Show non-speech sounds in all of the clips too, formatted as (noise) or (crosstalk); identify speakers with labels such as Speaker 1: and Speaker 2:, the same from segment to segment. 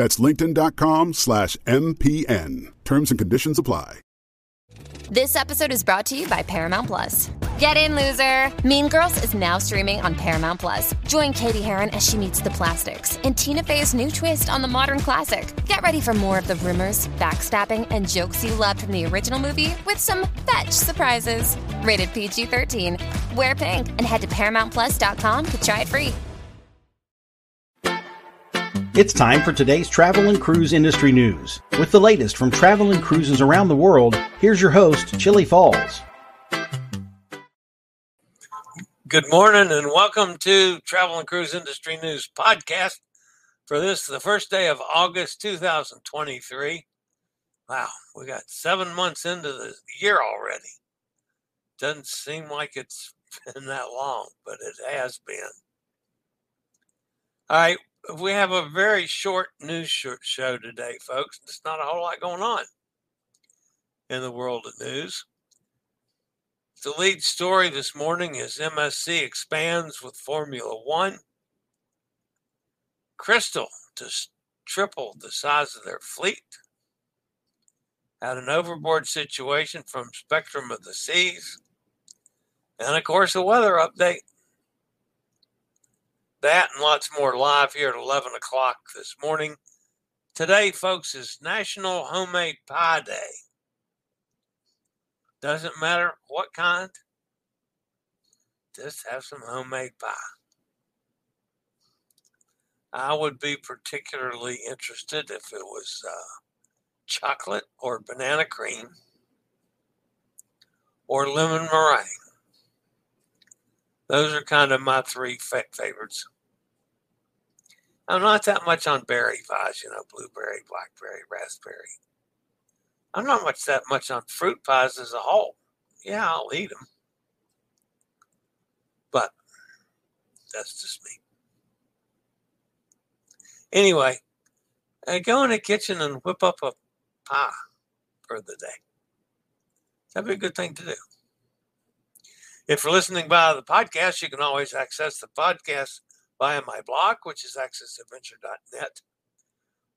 Speaker 1: That's linkedin.com slash MPN. Terms and conditions apply.
Speaker 2: This episode is brought to you by Paramount Plus. Get in, loser! Mean Girls is now streaming on Paramount Plus. Join Cady Heron as she meets the plastics in Tina Fey's new twist on the modern classic. Get ready for more of the rumors, backstabbing, and jokes you loved from the original movie with some fetch surprises. Rated PG 13. Wear pink and head to ParamountPlus.com to try it free.
Speaker 3: It's time for today's travel and cruise industry news. With the latest from travel and cruises around the world, here's your host, Chillie Falls.
Speaker 4: Good morning and welcome to Travel and Cruise Industry News Podcast for this, the first day of August 2023. Wow, we got seven months into the year already. Doesn't seem like it's (laughs) been that long, but it has been. All right, we have a very short news show today, folks. There's not a whole lot going on in the world of news. The lead story this morning is MSC expands with Formula One. Crystal to triple the size of their fleet. Had an overboard situation from Spectrum of the Seas. And of course, a weather update. That and lots more live here at 11 o'clock this morning. Today, folks, is National Homemade Pie Day. Doesn't matter what kind, just have some homemade pie. I would be particularly interested if it was uh, chocolate or banana cream or lemon meringue. Those are kind of my three favorites. I'm not that much on berry pies, you know, blueberry, blackberry, raspberry. I'm not much that much on fruit pies as a whole. Yeah, I'll eat them. But that's just me. Anyway, I go in the kitchen and whip up a pie for the day. That'd be a good thing to do. If you're listening via the podcast, you can always access the podcast via my blog, which is accessadventure.net,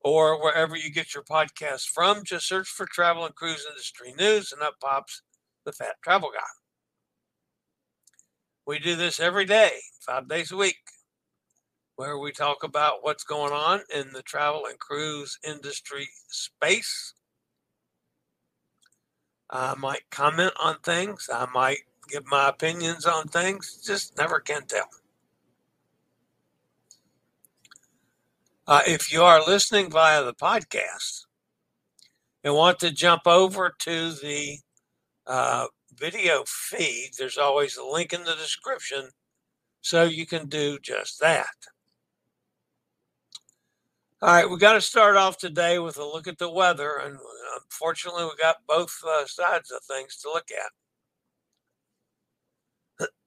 Speaker 4: or wherever you get your podcast from. Just search for Travel and Cruise Industry News, and up pops the Fat Travel Guy. We do this every day, five days a week, where we talk about what's going on in the travel and cruise industry space. I might comment on things. I might give my opinions on things. Just never can tell. Uh, if you are listening via the podcast and want to jump over to the uh, video feed, there's always a link in the description so you can do just that. All right, we got to start off today with a look at the weather, and unfortunately, we got both uh, sides of things to look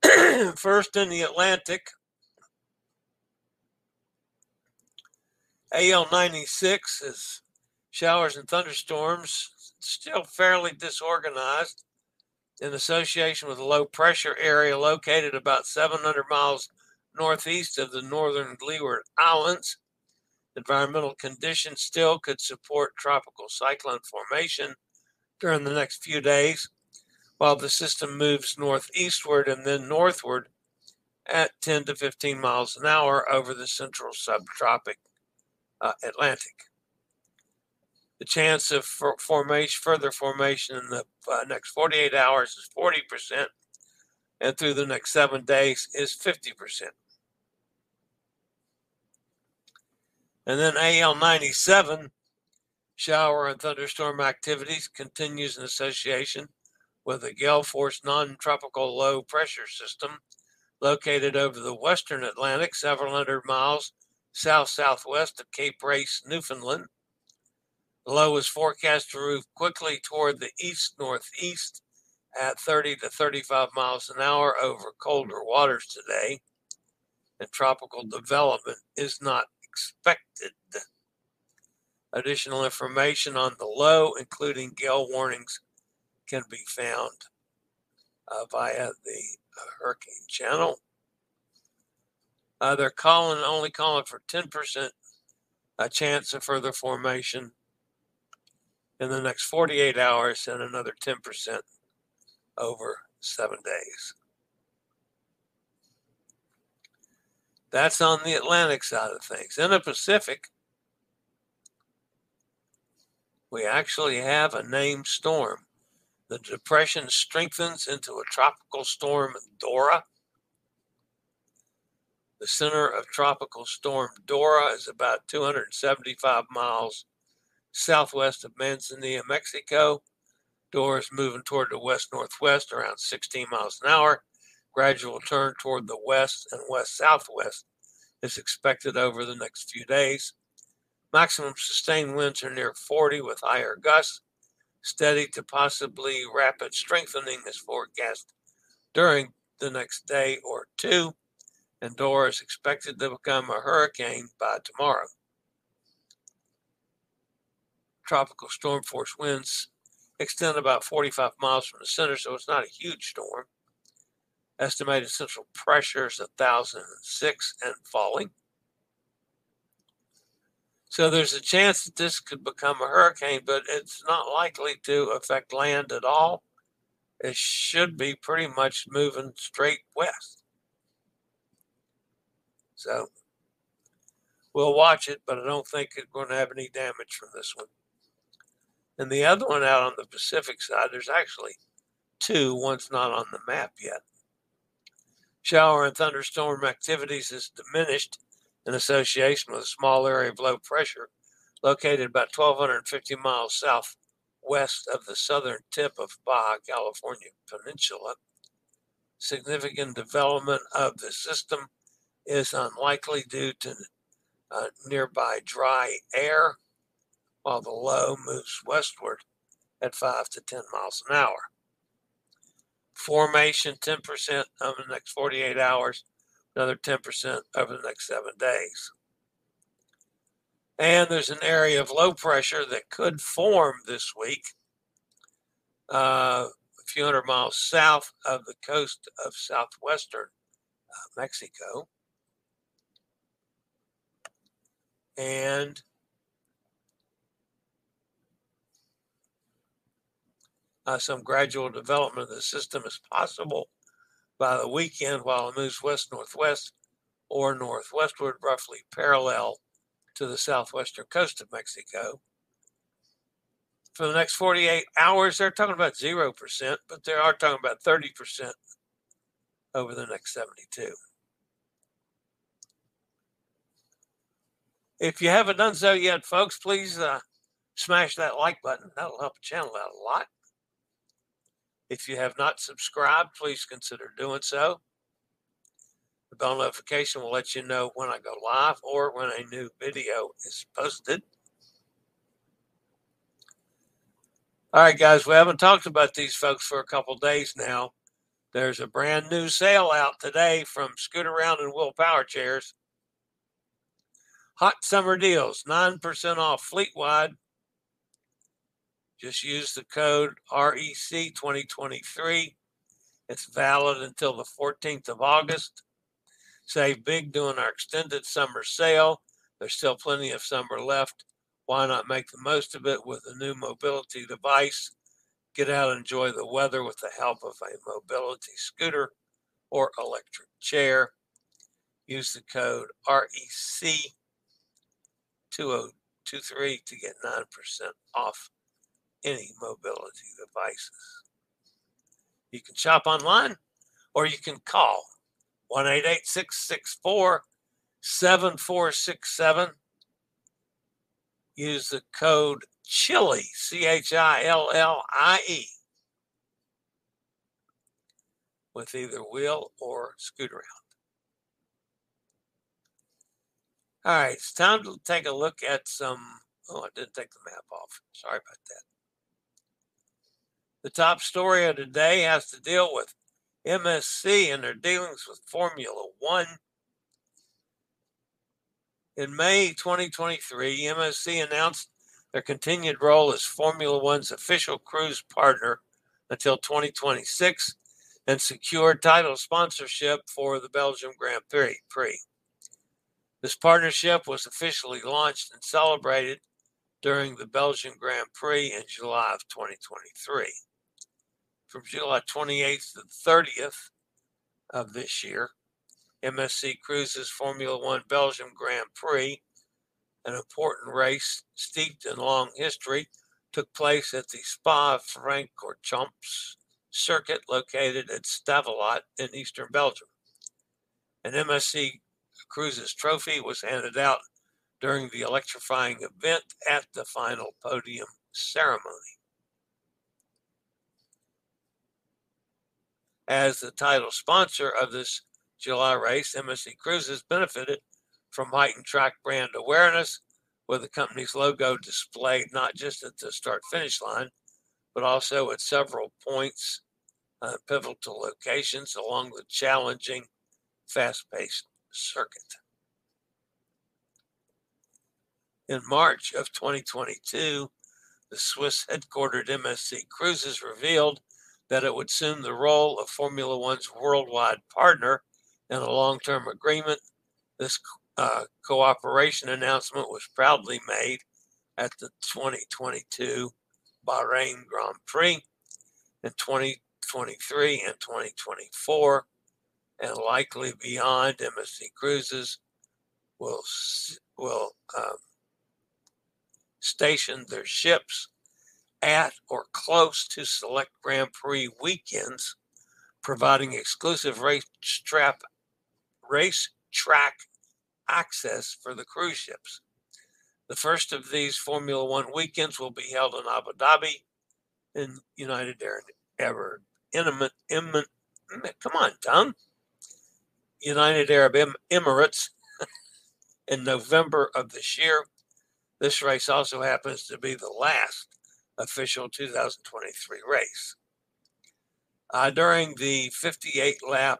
Speaker 4: at. (clears throat) First in the Atlantic, AL 96 is showers and thunderstorms, still fairly disorganized in association with a low pressure area located about 700 miles northeast of the northern Leeward Islands. Environmental conditions still could support tropical cyclone formation during the next few days while the system moves northeastward and then northward at 10 to 15 miles an hour over the central subtropic uh, Atlantic. The chance of formation, further formation in the uh, next 48 hours is 40%, and through the next seven days is 50%. And then AL 97, shower and thunderstorm activities continues in association with a gale force non tropical low pressure system located over the western Atlantic, several hundred miles south southwest of Cape Race, Newfoundland. The low is forecast to move quickly toward the east northeast at 30 to 35 miles an hour over colder waters today, and tropical development is not expected. Additional information on the low, including gale warnings, can be found uh, via the Hurricane Channel. Uh, they're calling only calling for 10% a chance of further formation in the next 48 hours and another 10% over seven days. That's on the Atlantic side of things. In the Pacific, we actually have a named storm. The depression strengthens into a tropical storm, Dora. The center of Tropical Storm Dora is about 275 miles southwest of Manzanillo, Mexico. Dora is moving toward the west northwest around 16 miles an hour. Gradual turn toward the west and west southwest is expected over the next few days. Maximum sustained winds are near 40 with higher gusts. Steady to possibly rapid strengthening is forecast during the next day or two and Dora is expected to become a hurricane by tomorrow. Tropical storm force winds extend about 45 miles from the center, so it's not a huge storm. Estimated central pressure is 1,006 and falling. So there's a chance that this could become a hurricane, but it's not likely to affect land at all. It should be pretty much moving straight west. So we'll watch it, but I don't think it's going to have any damage from this one. And the other one out on the Pacific side, there's actually two. One's not on the map yet. Shower and thunderstorm activities is diminished in association with a small area of low pressure located about 1,250 miles southwest of the southern tip of Baja California Peninsula. Significant development of the system is unlikely due to uh, nearby dry air, while the low moves westward at 5 to 10 miles an hour. Formation 10% over the next 48 hours, another 10% over the next seven days. And there's an area of low pressure that could form this week, uh, a few hundred miles south of the coast of southwestern uh, Mexico. And uh, some gradual development of the system is possible by the weekend while it moves west northwest or northwestward, roughly parallel to the southwestern coast of Mexico. For the next 48 hours, they're talking about 0%, but they are talking about 30% over the next 72. If you haven't done so yet, folks, please uh, smash that like button. That'll help the channel out a lot. If you have not subscribed, please consider doing so. The bell notification will let you know when I go live or when a new video is posted. All right, guys, we haven't talked about these folks for a couple days now. There's a brand new sale out today from Scootaround and Will Power Chairs. Hot summer deals, 9% off fleet wide. Just use the code REC 2023. It's valid until the 14th of August. Save big doing our extended summer sale. There's still plenty of summer left. Why not make the most of it with a new mobility device? Get out and enjoy the weather with the help of a mobility scooter or electric chair. Use the code REC 888-23 to get 9% off any mobility devices. You can shop online or you can call 1-888-664-7467. Use the code CHILLIE, C-H-I-L-L-I-E, with either wheel or Scootaround. All right, it's time to take a look at some. Oh, I didn't take the map off. Sorry about that. The top story of the day has to deal with MSC and their dealings with Formula One. In May 2023, MSC announced their continued role as Formula One's official cruise partner until 2026 and secured title sponsorship for the Belgium Grand Prix. This partnership was officially launched and celebrated during the Belgian Grand Prix in July of 2023. From July 28th to the 30th of this year, MSC Cruises Formula One Belgium Grand Prix, an important race steeped in long history, took place at the Spa Francorchamps circuit located at Stavelot in eastern Belgium. An MSC Cruises trophy was handed out during the electrifying event at the final podium ceremony. As the title sponsor of this July race, MSC Cruises benefited from heightened track brand awareness with the company's logo displayed not just at the start finish line, but also at several points, uh, pivotal locations along the challenging, fast paced circuit. In March of 2022, the Swiss headquartered MSC Cruises revealed that it would assume the role of Formula One's worldwide partner in a long term agreement. This uh, cooperation announcement was proudly made at the 2022 Bahrain Grand Prix in 2023 and 2024 and likely beyond, MSC Cruises will will um, station their ships at or close to select Grand Prix weekends, providing exclusive race trap race track access for the cruise ships. The first of these Formula One weekends will be held in Abu Dhabi in United Arab Emirates. Come on, Tom. United Arab Emirates in November of this year. This race also happens to be the last official 2023 race. Uh, during the 58 lap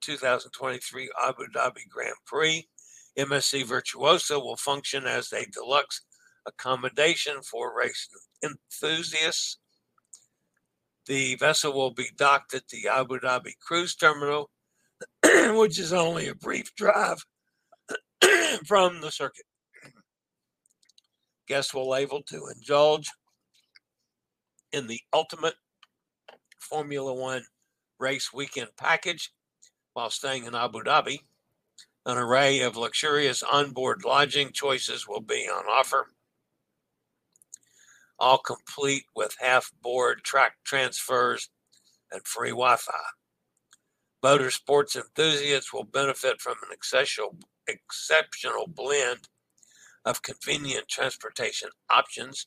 Speaker 4: 2023 Abu Dhabi Grand Prix, MSC Virtuosa will function as a deluxe accommodation for race enthusiasts. The vessel will be docked at the Abu Dhabi Cruise Terminal (clears throat) which is only a brief drive (clears throat) from the circuit. Guests will be able to indulge in the ultimate Formula One race weekend package while staying in Abu Dhabi. An array of luxurious onboard lodging choices will be on offer, all complete with half board track transfers and free Wi Fi. Motorsports enthusiasts will benefit from an exceptional, exceptional blend of convenient transportation options,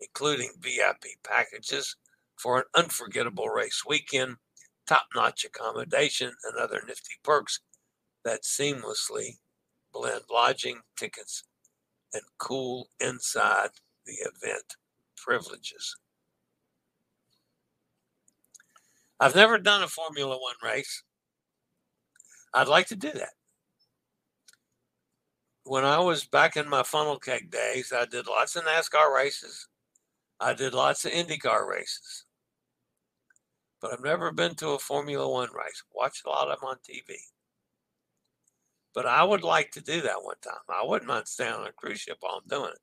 Speaker 4: including VIP packages for an unforgettable race weekend, top notch accommodation, and other nifty perks that seamlessly blend lodging, tickets, and cool inside the event privileges. I've never done a Formula One race. I'd like to do that. When I was back in my funnel cake days, I did lots of NASCAR races. I did lots of IndyCar races. But I've never been to a Formula One race. Watched a lot of them on TV. But I would like to do that one time. I wouldn't mind staying on a cruise ship while I'm doing it.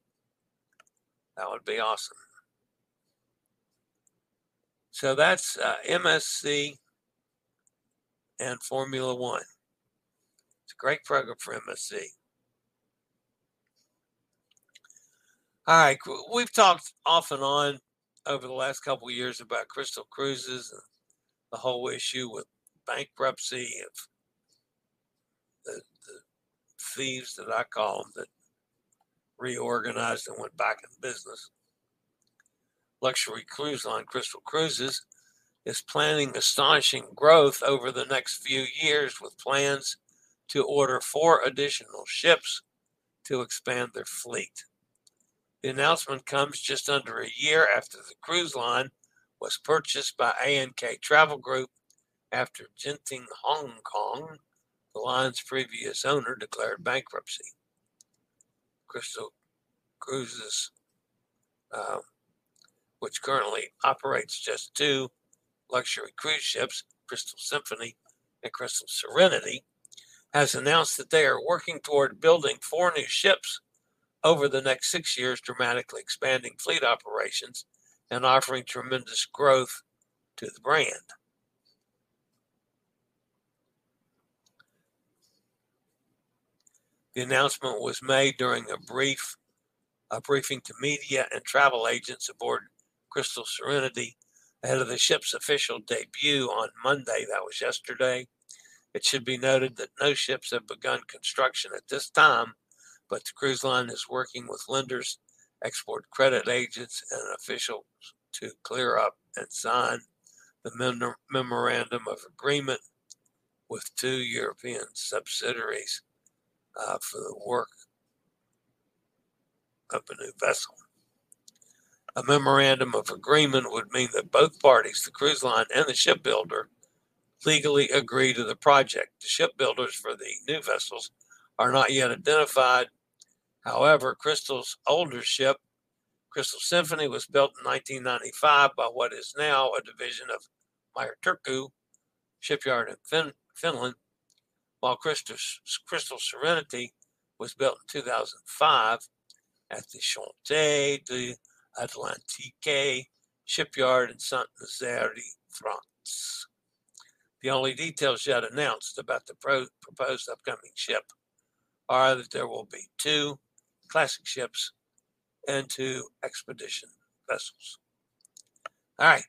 Speaker 4: That would be awesome. So that's uh, MSC and Formula One. It's a great program for MSC. All right, we've talked off and on over the last couple years about Crystal Cruises and the whole issue with bankruptcy of the, the thieves that I call them that reorganized and went back in business. Luxury cruise line Crystal Cruises is planning astonishing growth over the next few years with plans to order four additional ships to expand their fleet. The announcement comes just under a year after the cruise line was purchased by A&K Travel Group after Genting Hong Kong, the line's previous owner, declared bankruptcy. Crystal Cruises, uh, which currently operates just two luxury cruise ships, Crystal Symphony and Crystal Serenity, has announced that they are working toward building four new ships over the next six years, dramatically expanding fleet operations and offering tremendous growth to the brand. The announcement was made during a brief a briefing to media and travel agents aboard Crystal Serenity ahead of the ship's official debut on Monday. That was yesterday. It should be noted that no ships have begun construction at this time, but the cruise line is working with lenders, export credit agents, and officials to clear up and sign the mem- memorandum of agreement with two European subsidiaries uh, for the work of a new vessel. A memorandum of agreement would mean that both parties, the cruise line and the shipbuilder, legally agree to the project. The shipbuilders for the new vessels are not yet identified. However, Crystal's older ship, Crystal Symphony, was built in 1995 by what is now a division of Meyer Turku shipyard in fin- Finland, while Crystal, Crystal Serenity was built in 2005 at the Chantier de Atlantique shipyard in Saint Nazaire, France. The only details yet announced about the pro- proposed upcoming ship are that there will be two classic ships and two expedition vessels. All right.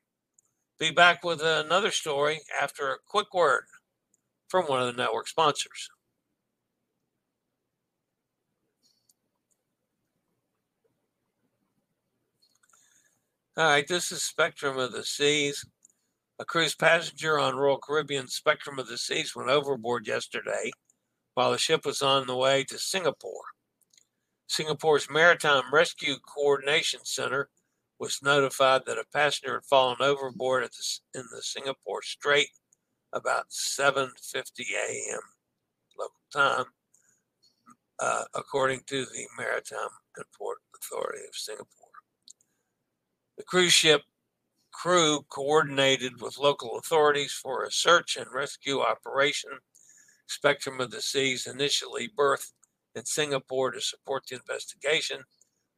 Speaker 4: Be back with another story after a quick word from one of the network sponsors. All right, this is Spectrum of the Seas. A cruise passenger on Royal Caribbean Spectrum of the Seas went overboard yesterday while the ship was on the way to Singapore. Singapore's Maritime Rescue Coordination Center was notified that a passenger had fallen overboard the, in the Singapore Strait about 7:50 a.m. local time, uh, according to the Maritime and Port Authority of Singapore. The cruise ship crew coordinated with local authorities for a search and rescue operation. Spectrum of the Seas initially berthed in Singapore to support the investigation,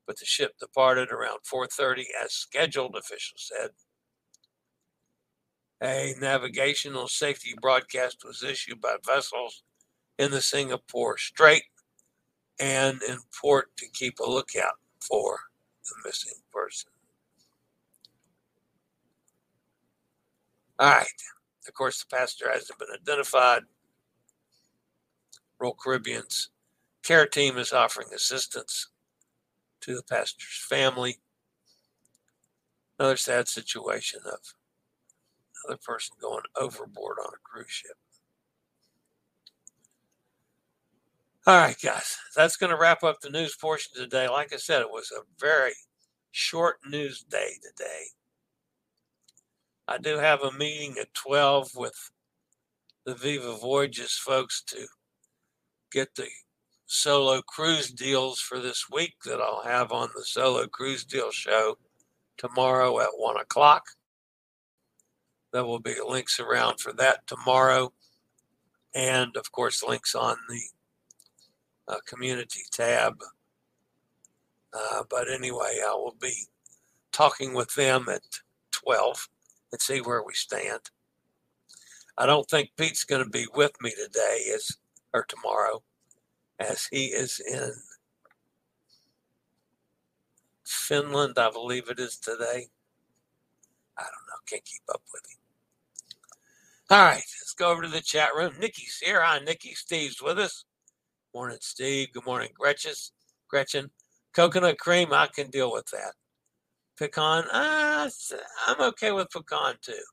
Speaker 4: but the ship departed around 4:30 as scheduled, officials said. A navigational safety broadcast was issued by vessels in the Singapore Strait and in port to keep a lookout for the missing person. All right. Of course, the passenger hasn't been identified. Royal Caribbean's care team is offering assistance to the passenger's family. Another sad situation of another person going overboard on a cruise ship. All right, guys, that's going to wrap up the news portion today. Like I said, it was a very short news day today. I do have a meeting at 12 with the Viva Voyages folks to get the solo cruise deals for this week that I'll have on the solo cruise deal show tomorrow at 1 o'clock. There will be links around for that tomorrow. And of course, links on the uh, community tab. Uh, but anyway, I will be talking with them at 12 and see where we stand. I don't think Pete's going to be with me today as or tomorrow as he is in Finland, I believe it is today. I don't know. Can't keep up with him. All right, let's go over to the chat room. Nikki's here. Hi, Nikki. Steve's with us. Morning, Steve. Good morning, Gretchen. Gretchen. Coconut cream, I can deal with that. Pecan, uh, I'm okay with pecan too,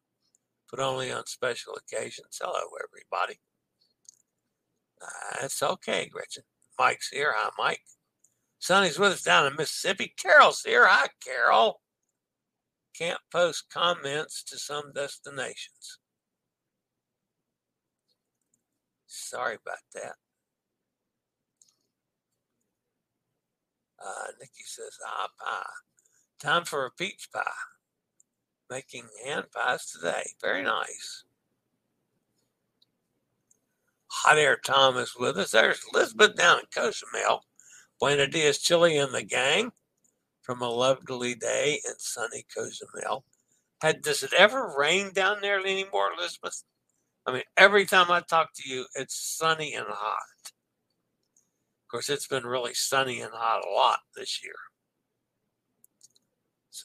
Speaker 4: but only on special occasions. Hello, everybody. Uh, okay, Gretchen. Mike's here. Hi, Mike. Sonny's with us down in Mississippi. Carol's here. Hi, Carol. Can't post comments to some destinations. Sorry about that. Uh, Nikki says, ah, pie. Time for a peach pie. Making hand pies today. Very nice. Hot Air Tom is with us. There's Elizabeth down in Cozumel. Buena Dias Chillie and the gang from a lovely day in sunny Cozumel. Had does it ever rain down there anymore, Elizabeth? I mean, every time I talk to you, it's sunny and hot. Of course, it's been really sunny and hot a lot this year.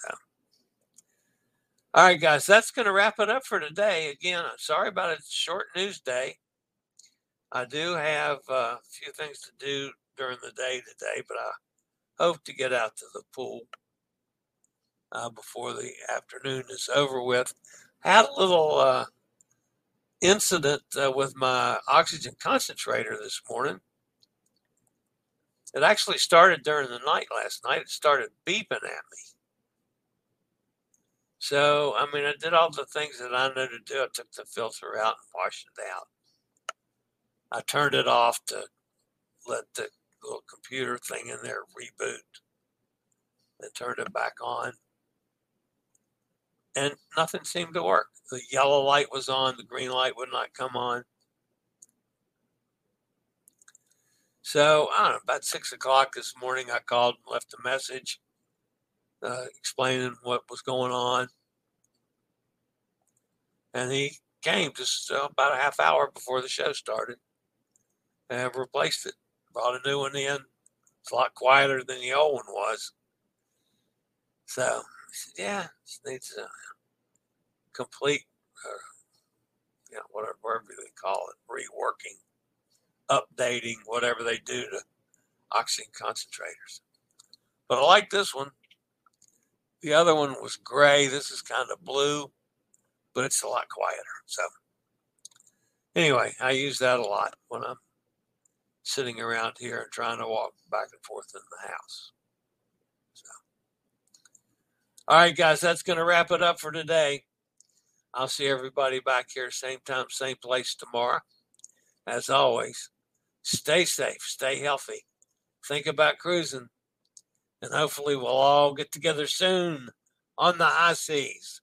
Speaker 4: So, all right, guys, that's going to wrap it up for today. Again, sorry about a short news day. I do have uh, a few things to do during the day today, but I hope to get out to the pool uh, before the afternoon is over with. Had a little uh, incident uh, with my oxygen concentrator this morning. It actually started during the night last night. It started beeping at me. So, I mean, I did all the things that I know to do. I took the filter out and washed it out. I turned it off to let the little computer thing in there reboot. Then turned it back on. And nothing seemed to work. The yellow light was on, the green light would not come on. So, I don't know, about six o'clock this morning, I called and left a message uh, explaining what was going on. And he came just uh, about a half hour before the show started and replaced it. Brought a new one in. It's a lot quieter than the old one was. So yeah, this needs a complete, uh, you know, whatever, whatever they call it, reworking, updating, whatever they do to oxygen concentrators. But I like this one. The other one was gray. This is kind of blue, but it's a lot quieter. So anyway, I use that a lot when I'm sitting around here and trying to walk back and forth in the house. So, all right, guys, that's to wrap it up for today. I'll see everybody back here, same time, same place tomorrow. As always, stay safe, stay healthy, think about cruising, and hopefully we'll all get together soon on the high seas.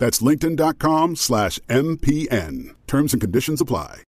Speaker 1: That's linkedin.com slash MPN. Terms and conditions apply.